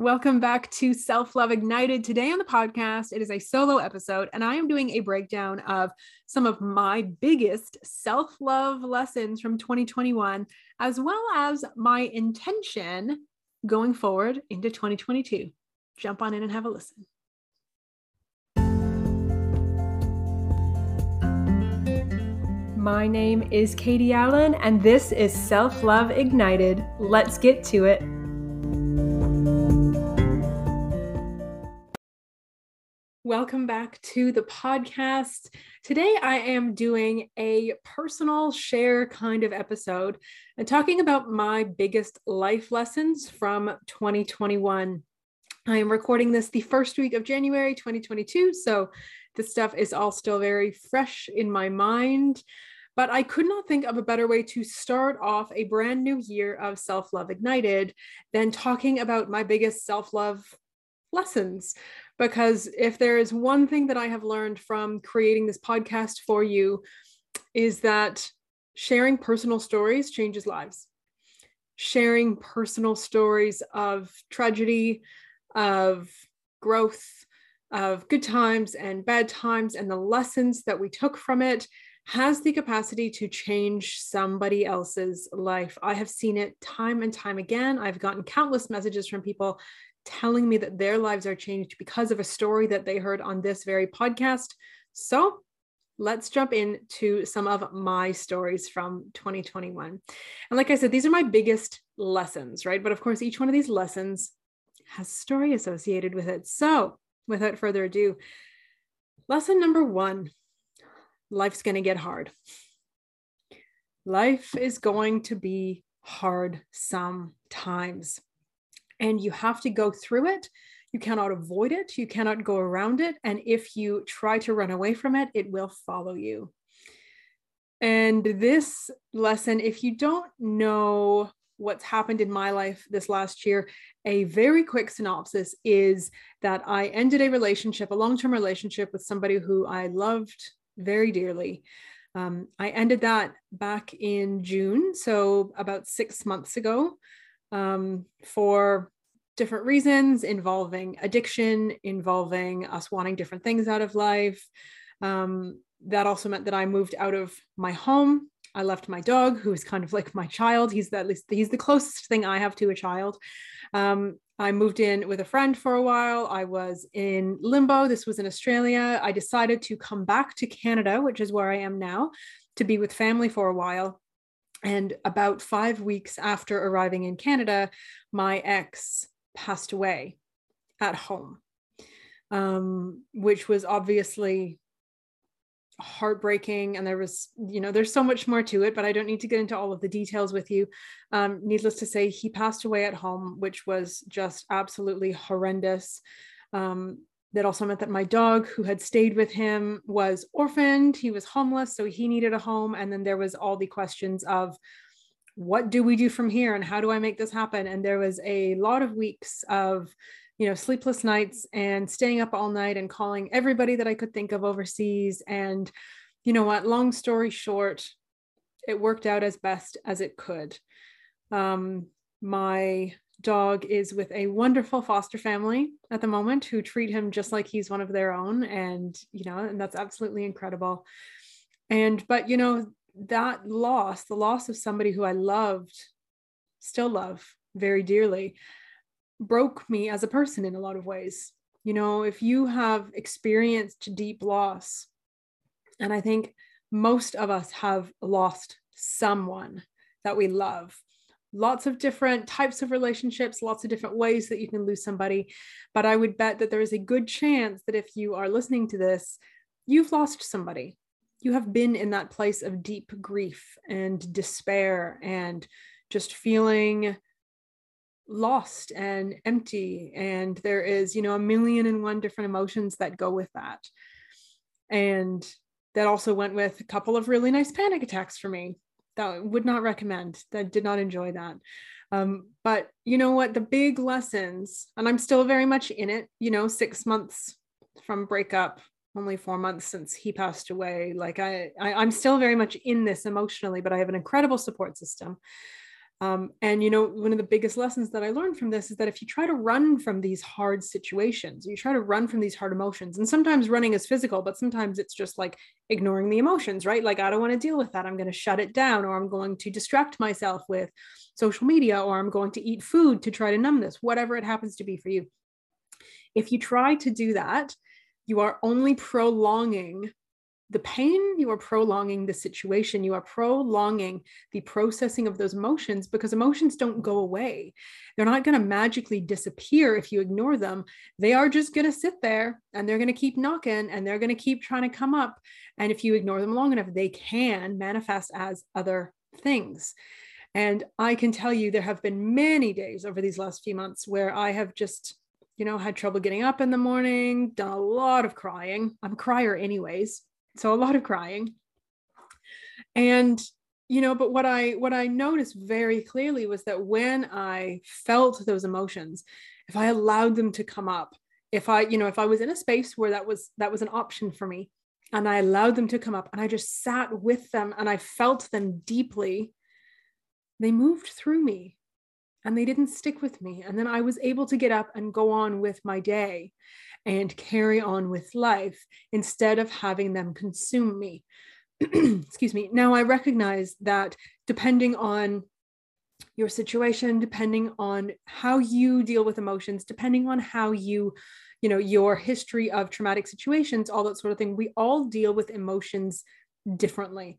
Welcome back to Self Love Ignited. Today on the podcast, it is a solo episode, and I am doing a breakdown of some of my biggest self love lessons from 2021, as well as my intention going forward into 2022. Jump on in and have a listen. My name is Katie Allen, and this is Self Love Ignited. Let's get to it. Welcome back to the podcast. Today, I am doing a personal share kind of episode and talking about my biggest life lessons from 2021. I am recording this the first week of January 2022, so this stuff is all still very fresh in my mind. But I could not think of a better way to start off a brand new year of Self Love Ignited than talking about my biggest self love lessons because if there is one thing that I have learned from creating this podcast for you, is that sharing personal stories changes lives. Sharing personal stories of tragedy, of growth, of good times and bad times, and the lessons that we took from it has the capacity to change somebody else's life. I have seen it time and time again. I've gotten countless messages from people telling me that their lives are changed because of a story that they heard on this very podcast. So let's jump into some of my stories from 2021. And like I said, these are my biggest lessons, right? But of course, each one of these lessons has a story associated with it. So without further ado, lesson number one life's going to get hard. Life is going to be hard sometimes and you have to go through it. You cannot avoid it. You cannot go around it. And if you try to run away from it, it will follow you. And this lesson, if you don't know what's happened in my life this last year, a very quick synopsis is that I ended a relationship, a long term relationship with somebody who I loved very dearly. Um, I ended that back in June, so about six months ago um, for different reasons involving addiction, involving us wanting different things out of life. Um, that also meant that I moved out of my home. I left my dog, who is kind of like my child. He's the, at least he's the closest thing I have to a child. Um, I moved in with a friend for a while. I was in limbo. This was in Australia. I decided to come back to Canada, which is where I am now, to be with family for a while. And about five weeks after arriving in Canada, my ex passed away at home, um, which was obviously heartbreaking. And there was, you know, there's so much more to it, but I don't need to get into all of the details with you. Um, needless to say, he passed away at home, which was just absolutely horrendous. Um, that also meant that my dog who had stayed with him was orphaned he was homeless so he needed a home and then there was all the questions of what do we do from here and how do i make this happen? And there was a lot of weeks of you know sleepless nights and staying up all night and calling everybody that i could think of overseas. And you know what? Long story short it worked out as best as it could. Um, my dog is with a wonderful foster family at the moment who treat him just like he's one of their own. And you know and that's absolutely incredible. And but you know that loss the loss of somebody who i loved still love very dearly broke me as a person in a lot of ways you know if you have experienced deep loss and i think most of us have lost someone that we love lots of different types of relationships, lots of different ways that you can lose somebody. But I would bet that there is a good chance that if you are listening to this, you've lost somebody. You have been in that place of deep grief and despair and just feeling lost and empty. And there is, you know, a million and one different emotions that go with that. And that also went with a couple of really nice panic attacks for me that would not recommend that did not enjoy that um, but you know what the big lessons and i'm still very much in it you know six months from breakup only four months since he passed away like I, I i'm still very much in this emotionally but i have an incredible support system Um, and you know, one of the biggest lessons that I learned from this is that if you try to run from these hard situations, you try to run from these hard emotions, and sometimes running is physical, but sometimes it's just like ignoring the emotions, right? Like, I don't want to deal with that. I'm going to shut it down, or I'm going to distract myself with social media, or I'm going to eat food to try to numb this, whatever it happens to be for you. If you try to do that, you are only prolonging the pain, you are prolonging the situation, you are prolonging the processing of those emotions because emotions don't go away. They're not going to magically disappear if you ignore them. They are just going to sit there and they're going to keep knocking and they're going to keep trying to come up. And if you ignore them long enough, they can manifest as other things. And I can tell you, there have been many days over these last few months where I have just you know, had trouble getting up in the morning, done a lot of crying. I'm a crier, anyways so a lot of crying and you know but what i what i noticed very clearly was that when i felt those emotions if i allowed them to come up if i you know if i was in a space where that was that was an option for me and i allowed them to come up and i just sat with them and i felt them deeply they moved through me and they didn't stick with me and then i was able to get up and go on with my day and carry on with life instead of having them consume me. Excuse me. Now, I recognize that depending on your situation, depending on how you deal with emotions, depending on how you, you know, your history of traumatic situations, all that sort of thing, we all deal with emotions differently.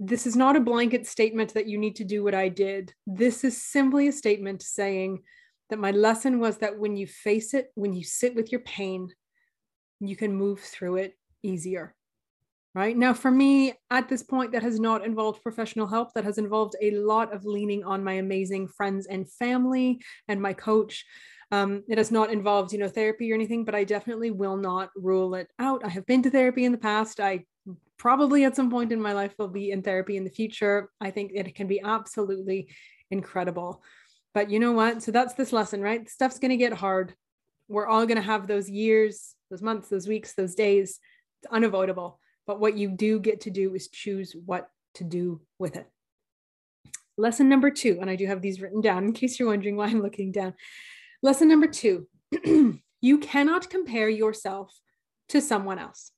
This is not a blanket statement that you need to do what I did. This is simply a statement saying, that my lesson was that when you face it, when you sit with your pain, you can move through it easier. Right now, for me, at this point, that has not involved professional help. That has involved a lot of leaning on my amazing friends and family and my coach. Um, it has not involved, you know, therapy or anything, but I definitely will not rule it out. I have been to therapy in the past. I probably at some point in my life will be in therapy in the future. I think it can be absolutely incredible. But you know what? So that's this lesson, right? Stuff's going to get hard. We're all going to have those years, those months, those weeks, those days. It's unavoidable. But what you do get to do is choose what to do with it. Lesson number two, and I do have these written down in case you're wondering why I'm looking down. Lesson number two you cannot compare yourself to someone else.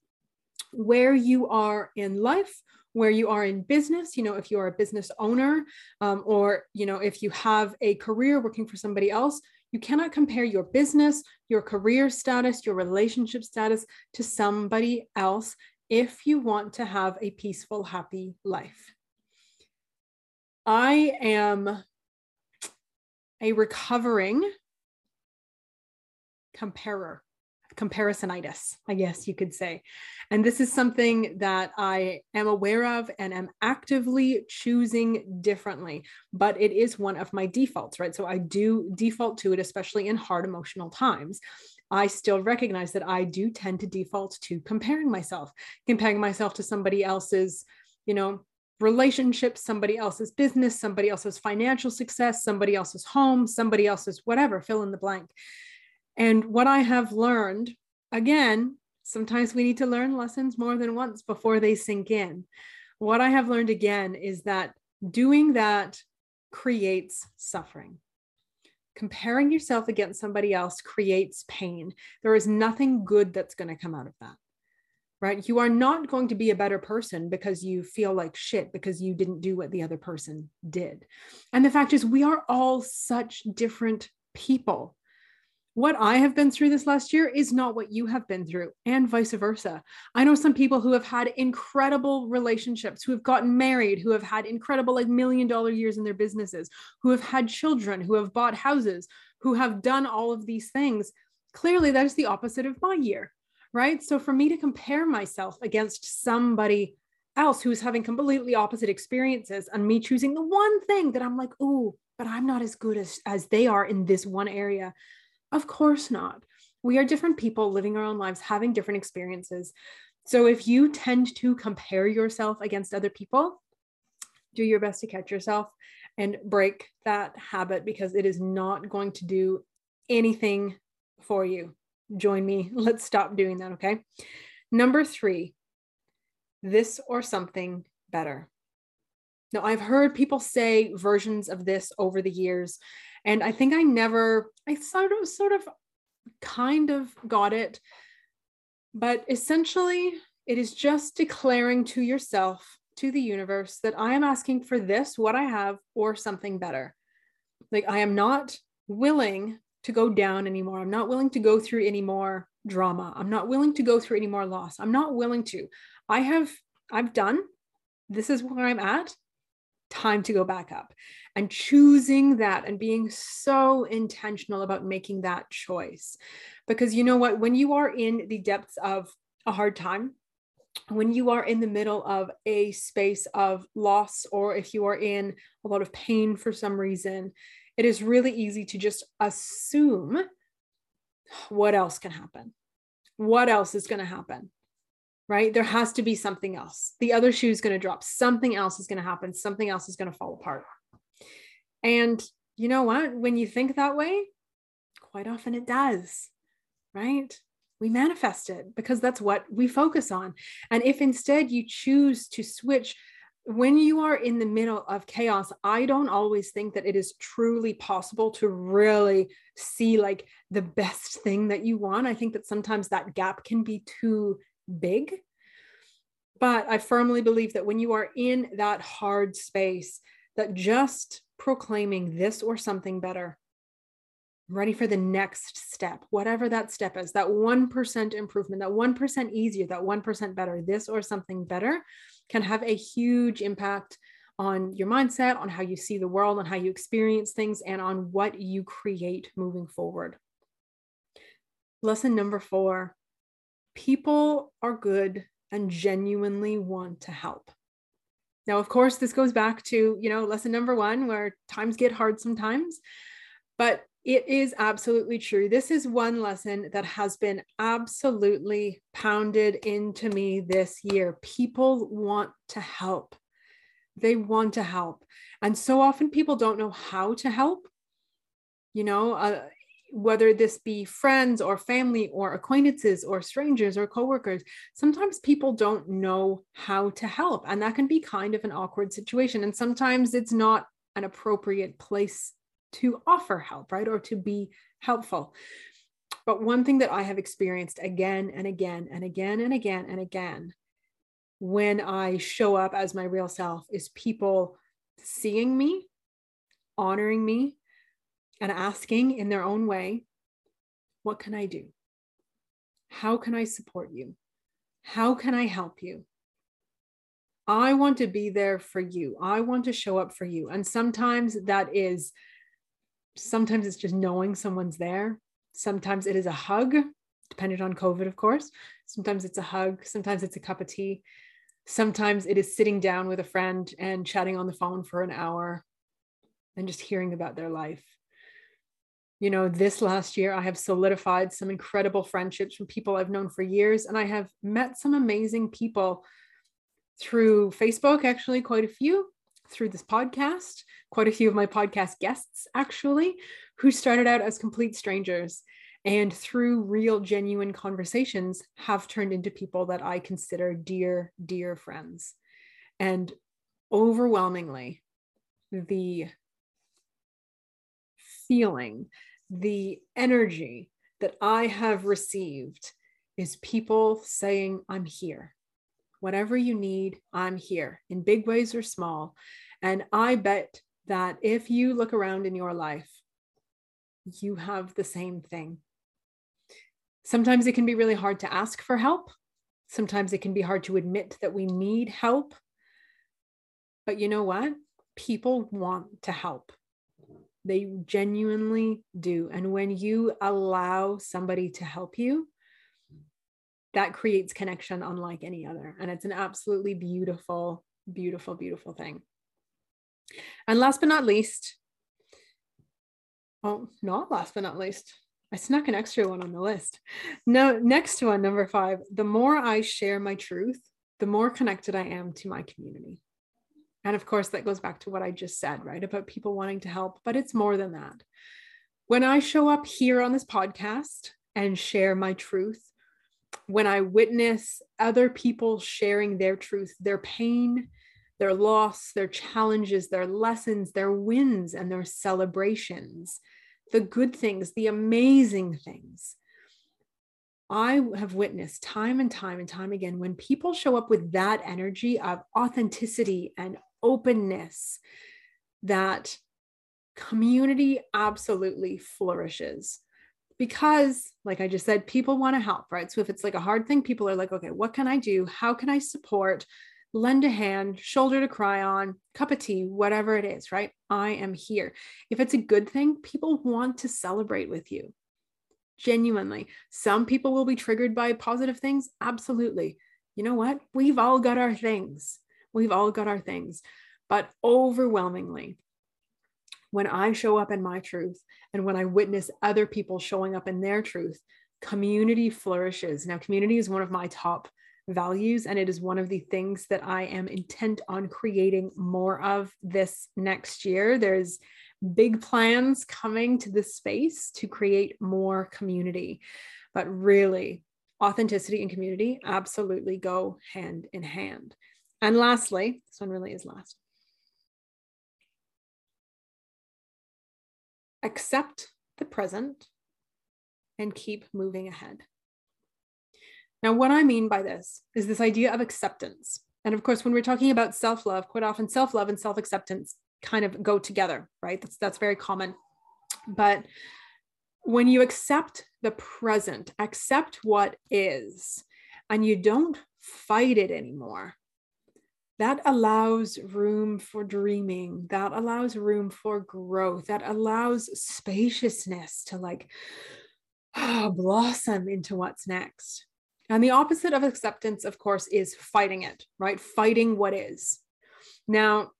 Where you are in life, where you are in business you know if you're a business owner um, or you know if you have a career working for somebody else you cannot compare your business your career status your relationship status to somebody else if you want to have a peaceful happy life. I am a recovering comparer comparisonitis, I guess you could say. And this is something that I am aware of and am actively choosing differently, but it is one of my defaults, right? So I do default to it, especially in hard emotional times. I still recognize that I do tend to default to comparing myself, comparing myself to somebody else's, you know, relationship, somebody else's business, somebody else's financial success, somebody else's home, somebody else's whatever, fill in the blank. And what I have learned, again, sometimes we need to learn lessons more than once before they sink in. What I have learned again is that doing that creates suffering. Comparing yourself against somebody else creates pain. There is nothing good that's going to come out of that right? You are not going to be a better person because you feel like shit because you didn't do what the other person did. And the fact is, we are all such different people what I have been through this last year is not what you have been through, and vice versa. I know some people who have had incredible relationships, who have gotten married, who have had incredible, like million dollar years in their businesses, who have had children, who have bought houses, who have done all of these things. Clearly, that is the opposite of my year, right? So for me to compare myself against somebody else who's having completely opposite experiences and me choosing the one thing that I'm like, oh, but I'm not as good as, as they are in this one area of course not. We are different people living our own lives, having different experiences. So if you tend to compare yourself against other people, do your best to catch yourself and break that habit because it is not going to do anything for you. Join me. Let's stop doing that. Okay. Number three, this or something better. Now, I've heard people say versions of this over the years, and I think I never, I sort of, sort of, kind of got it. But essentially, it is just declaring to yourself, to the universe, that I am asking for this, what I have, or something better. Like, I am not willing to go down anymore. I'm not willing to go through any more drama. I'm not willing to go through any more loss. I'm not willing to. I have, I've done. This is where I'm at. Time to go back up. And choosing that and being so intentional about making that choice. Because you know what? When you are in the depths of a hard time, when you are in the middle of a space of loss, or if you are in a lot of pain for some reason, it is really easy to just assume what else can happen? What else is going to happen? Right? There has to be something else. The other shoe is going to drop. Something else is going to happen. Something else is going to fall apart. And you know what? When you think that way, quite often it does. Right? we manifest it because that's what we focus on. And if instead you choose to switch when you are in the middle of chaos, I don't always think that it is truly possible to really see like the best thing that you want. I think that sometimes that gap can be too big. But I firmly believe that when you are in that hard space, that just proclaiming this or something better, ready for the next step, whatever that step is, that 1% improvement, that 1% easier, that 1% better, this or something better can have a huge impact on your mindset, on how you see the world, on how you experience things, and on what you create moving forward. Lesson number four people are good and genuinely want to help. Now, of course, this goes back to, you know, lesson number one, where times get hard sometimes, but it is absolutely true. This is one lesson that has been absolutely pounded into me this year. People want to help. They want to help. And so often people don't know how to help. You know, uh, whether this be friends or family or acquaintances or strangers or coworkers, sometimes people don't know how to help. And that can be kind of an awkward situation. And sometimes it's not an appropriate place to offer help, right? Or to be helpful. But one thing that I have experienced again and again and again and again and again when I show up as my real self is people seeing me, honoring me, and asking in their own way, What can I do? How can I support you? How can I help you? I want to be there for you. I want to show up for you. And sometimes that is sometimes it's just knowing someone's there. Sometimes it is a hug, depending on COVID, of course. Sometimes it's a hug. Sometimes it's a cup of tea. Sometimes it is sitting down with a friend and chatting on the phone for an hour and just hearing about their life. You know, this last year, I have solidified some incredible friendships from people I've known for years, and I have met some amazing people through Facebook, actually, quite a few, through this podcast, quite a few of my podcast guests actually, who started out as complete strangers and through real, genuine conversations have turned into people that I consider dear, dear friends. And overwhelmingly, the feeling, the energy that I have received is people saying, I'm here whatever you need, I'm here in big ways or small. And I bet that if you look around in your life, you have the same thing. Sometimes it can be really hard to ask for help. Sometimes it can be hard to admit that we need help. But you know what? People want to help. They genuinely do. And when you allow somebody to help you, that creates connection unlike any other. And it's an absolutely beautiful, beautiful, beautiful thing. And last but not least, oh, not last but not least, I snuck an extra one on the list. No, next one, number five, the more I share my truth, the more connected I am to my community. And of course, that goes back to what I just said, right? About people wanting to help, but it's more than that. When I show up here on this podcast and share my truth, when I witness other people sharing their truth, their pain, their loss, their challenges, their lessons, their wins, and their celebrations, the good things, the amazing things. I have witnessed time and time and time again when people show up with that energy of authenticity and openness, that community absolutely flourishes. Because, like I just said, people want to help, right? So if it's like a hard thing, people are like, okay, what can I do? How can I support? lend a hand, shoulder to cry on, cup of tea, whatever it is, right? I am here. If it's a good thing, people want to celebrate with you. Genuinely. Some people will be triggered by positive things. Absolutely. You know what? We've all got our things. We've all got our things. But overwhelmingly, when I show up in my truth and when I witness other people showing up in their truth, community flourishes. Now, community is one of my top values. And it is one of the things that I am intent on creating more of this next year. There's big plans coming to this space to create more community. But really, authenticity and community absolutely go hand in hand. And lastly, this one really is last. Accept the present and keep moving ahead. Now, what I mean by this is this idea of acceptance. And of course, when we're talking about self love, quite often self love and self acceptance kind of go together, right? That's, that's very common. But when you accept the present, accept what is, and you don't fight it anymore, that allows room for dreaming. That allows room for growth. That allows spaciousness to like oh, blossom into what's next. And the opposite of acceptance, of course, is fighting it, right? Fighting what is. Now,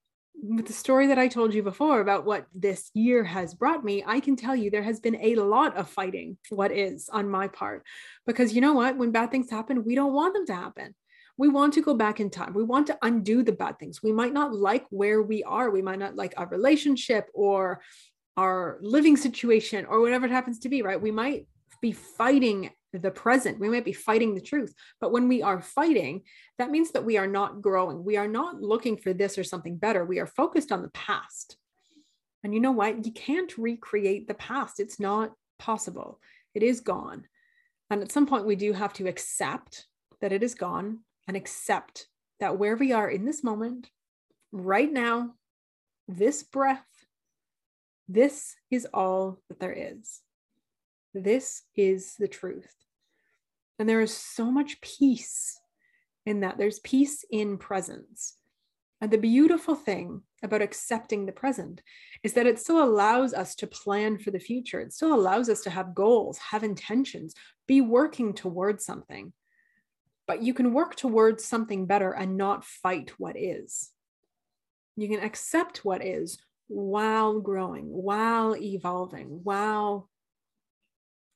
with the story that I told you before about what this year has brought me, I can tell you there has been a lot of fighting what is on my part. Because you know what? When bad things happen, we don't want them to happen. We want to go back in time. We want to undo the bad things. We might not like where we are. We might not like our relationship or our living situation or whatever it happens to be, right? We might be fighting the present. We might be fighting the truth. But when we are fighting, that means that we are not growing. We are not looking for this or something better. We are focused on the past. And you know what? You can't recreate the past. It's not possible. It is gone. And at some point, we do have to accept that it is gone and accept that where we are in this moment, right now, this breath, this is all that there is. This is the truth. And there is so much peace in that. There's peace in presence. And the beautiful thing about accepting the present is that it still allows us to plan for the future. It still allows us to have goals, have intentions, be working towards something. But you can work towards something better and not fight what is. You can accept what is while growing, while evolving, while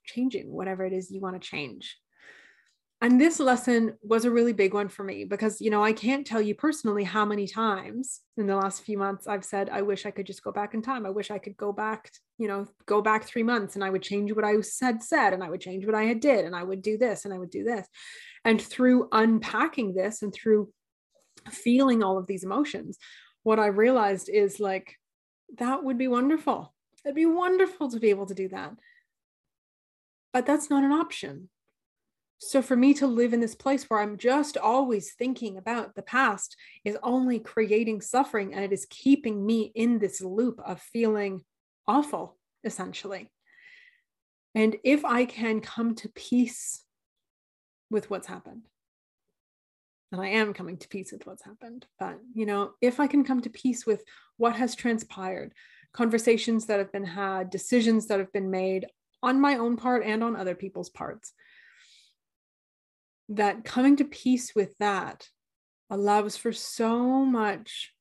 changing whatever it is you want to change. And this lesson was a really big one for me because you know i can't tell you personally how many times in the last few months i've said i wish i could just go back in time. I wish i could go back you know go back three months and i would change what i had said and i would change what i had did and i would do this and i would do this and through unpacking this and through feeling all of these emotions what i realized is like that would be wonderful. It'd be wonderful to be able to do that. But that's not an option. So for me to live in this place where I'm just always thinking about the past is only creating suffering and it is keeping me in this loop of feeling awful, essentially. And if I can come to peace with what's happened, and I am coming to peace with what's happened, but you know, if I can come to peace with what has transpired, conversations that have been had, decisions that have been made on my own part and on other people's parts that coming to peace with that allows for so much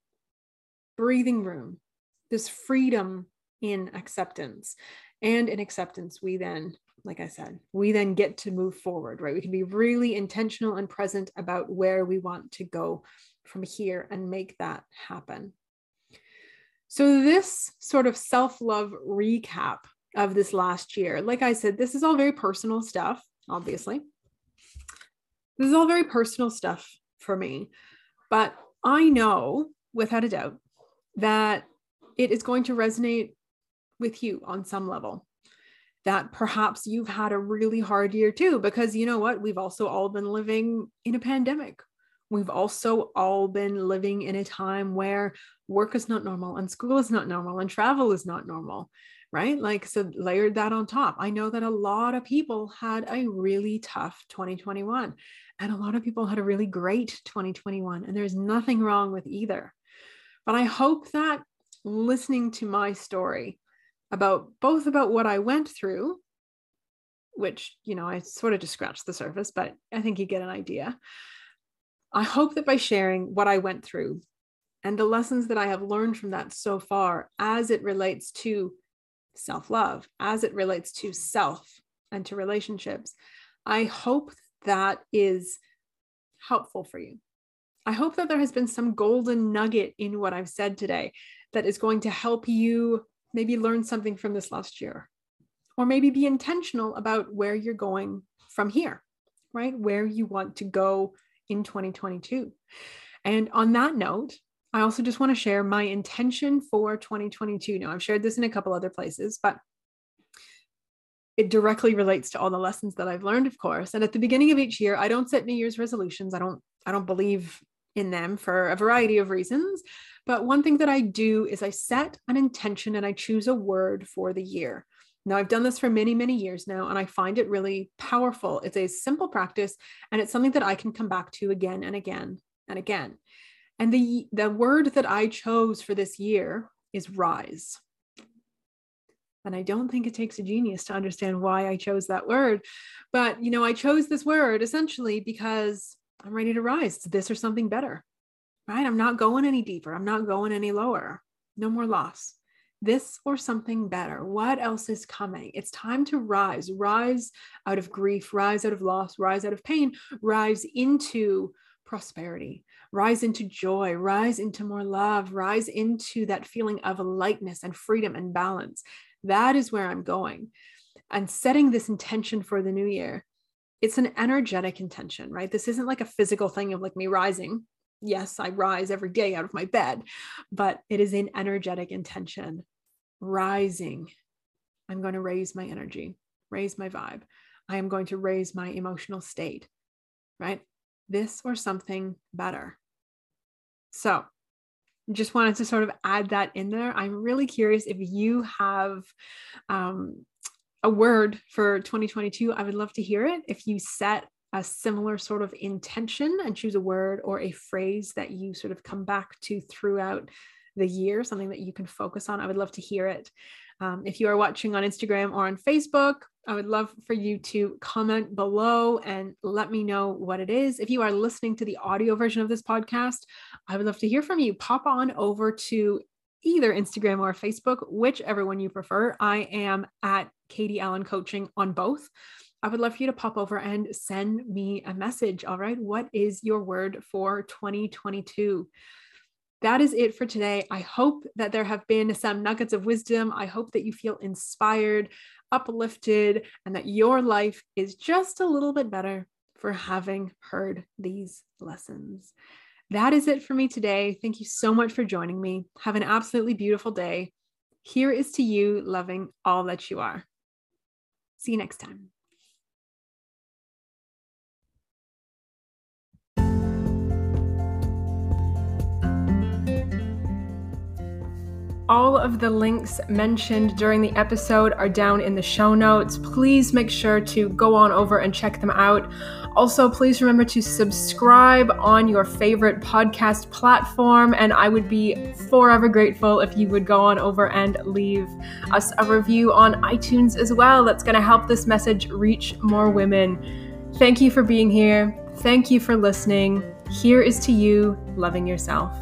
breathing room, this freedom in acceptance. And in acceptance, we then, like I said, we then get to move forward, right? We can be really intentional and present about where we want to go from here and make that happen. So, this sort of self love recap of this last year, like I said, this is all very personal stuff, obviously. This is all very personal stuff for me. But I know without a doubt that it is going to resonate with you on some level. That perhaps you've had a really hard year too, because you know what? We've also all been living in a pandemic. We've also all been living in a time where work is not normal and school is not normal and travel is not normal, right? Like, so layered that on top. I know that a lot of people had a really tough 2021 and a lot of people had a really great 2021, and there's nothing wrong with either. But I hope that listening to my story about both about what I went through, which, you know, I sort of just scratched the surface, but I think you get an idea. I hope that by sharing what I went through and the lessons that I have learned from that so far as it relates to self love, as it relates to self and to relationships, I hope that is helpful for you. I hope that there has been some golden nugget in what I've said today that is going to help you maybe learn something from this last year, or maybe be intentional about where you're going from here, right? Where you want to go in 2022. And on that note, I also just want to share my intention for 2022. Now, I've shared this in a couple other places, but it directly relates to all the lessons that I've learned, of course. And at the beginning of each year, I don't set New Year's resolutions. I don't I don't believe in them for a variety of reasons. But one thing that I do is I set an intention and I choose a word for the year. Now, I've done this for many, many years now, and I find it really powerful. It's a simple practice, and it's something that I can come back to again and again and again. And the, the word that I chose for this year is rise. And I don't think it takes a genius to understand why I chose that word. But, you know, I chose this word essentially because I'm ready to rise to this or something better, right? I'm not going any deeper. I'm not going any lower. No more loss. This or something better. What else is coming? It's time to rise, rise out of grief, rise out of loss, rise out of pain, rise into prosperity, rise into joy, rise into more love, rise into that feeling of lightness and freedom and balance. That is where I'm going. And setting this intention for the new year it's an energetic intention, right? This isn't like a physical thing of like me rising. Yes, I rise every day out of my bed, but it is an energetic intention. Rising. I'm going to raise my energy, raise my vibe. I am going to raise my emotional state, right? This or something better. So, just wanted to sort of add that in there. I'm really curious if you have um, a word for 2022, I would love to hear it. If you set a similar sort of intention and choose a word or a phrase that you sort of come back to throughout the year, something that you can focus on, I would love to hear it. Um, if you are watching on Instagram or on Facebook, I would love for you to comment below and let me know what it is. If you are listening to the audio version of this podcast, I would love to hear from you. Pop on over to either Instagram or Facebook, whichever one you prefer. I am at Katie Allen Coaching on both. I would love for you to pop over and send me a message. All right. What is your word for 2022? That is it for today. I hope that there have been some nuggets of wisdom. I hope that you feel inspired, uplifted, and that your life is just a little bit better for having heard these lessons. That is it for me today. Thank you so much for joining me. Have an absolutely beautiful day. Here is to you loving all that you are. See you next time. All of the links mentioned during the episode are down in the show notes. Please make sure to go on over and check them out. Also, please remember to subscribe on your favorite podcast platform, and I would be forever grateful if you would go on over and leave us a review on iTunes as well. That's going to help this message reach more women. Thank you for being here. Thank you for listening. Here is to you loving yourself.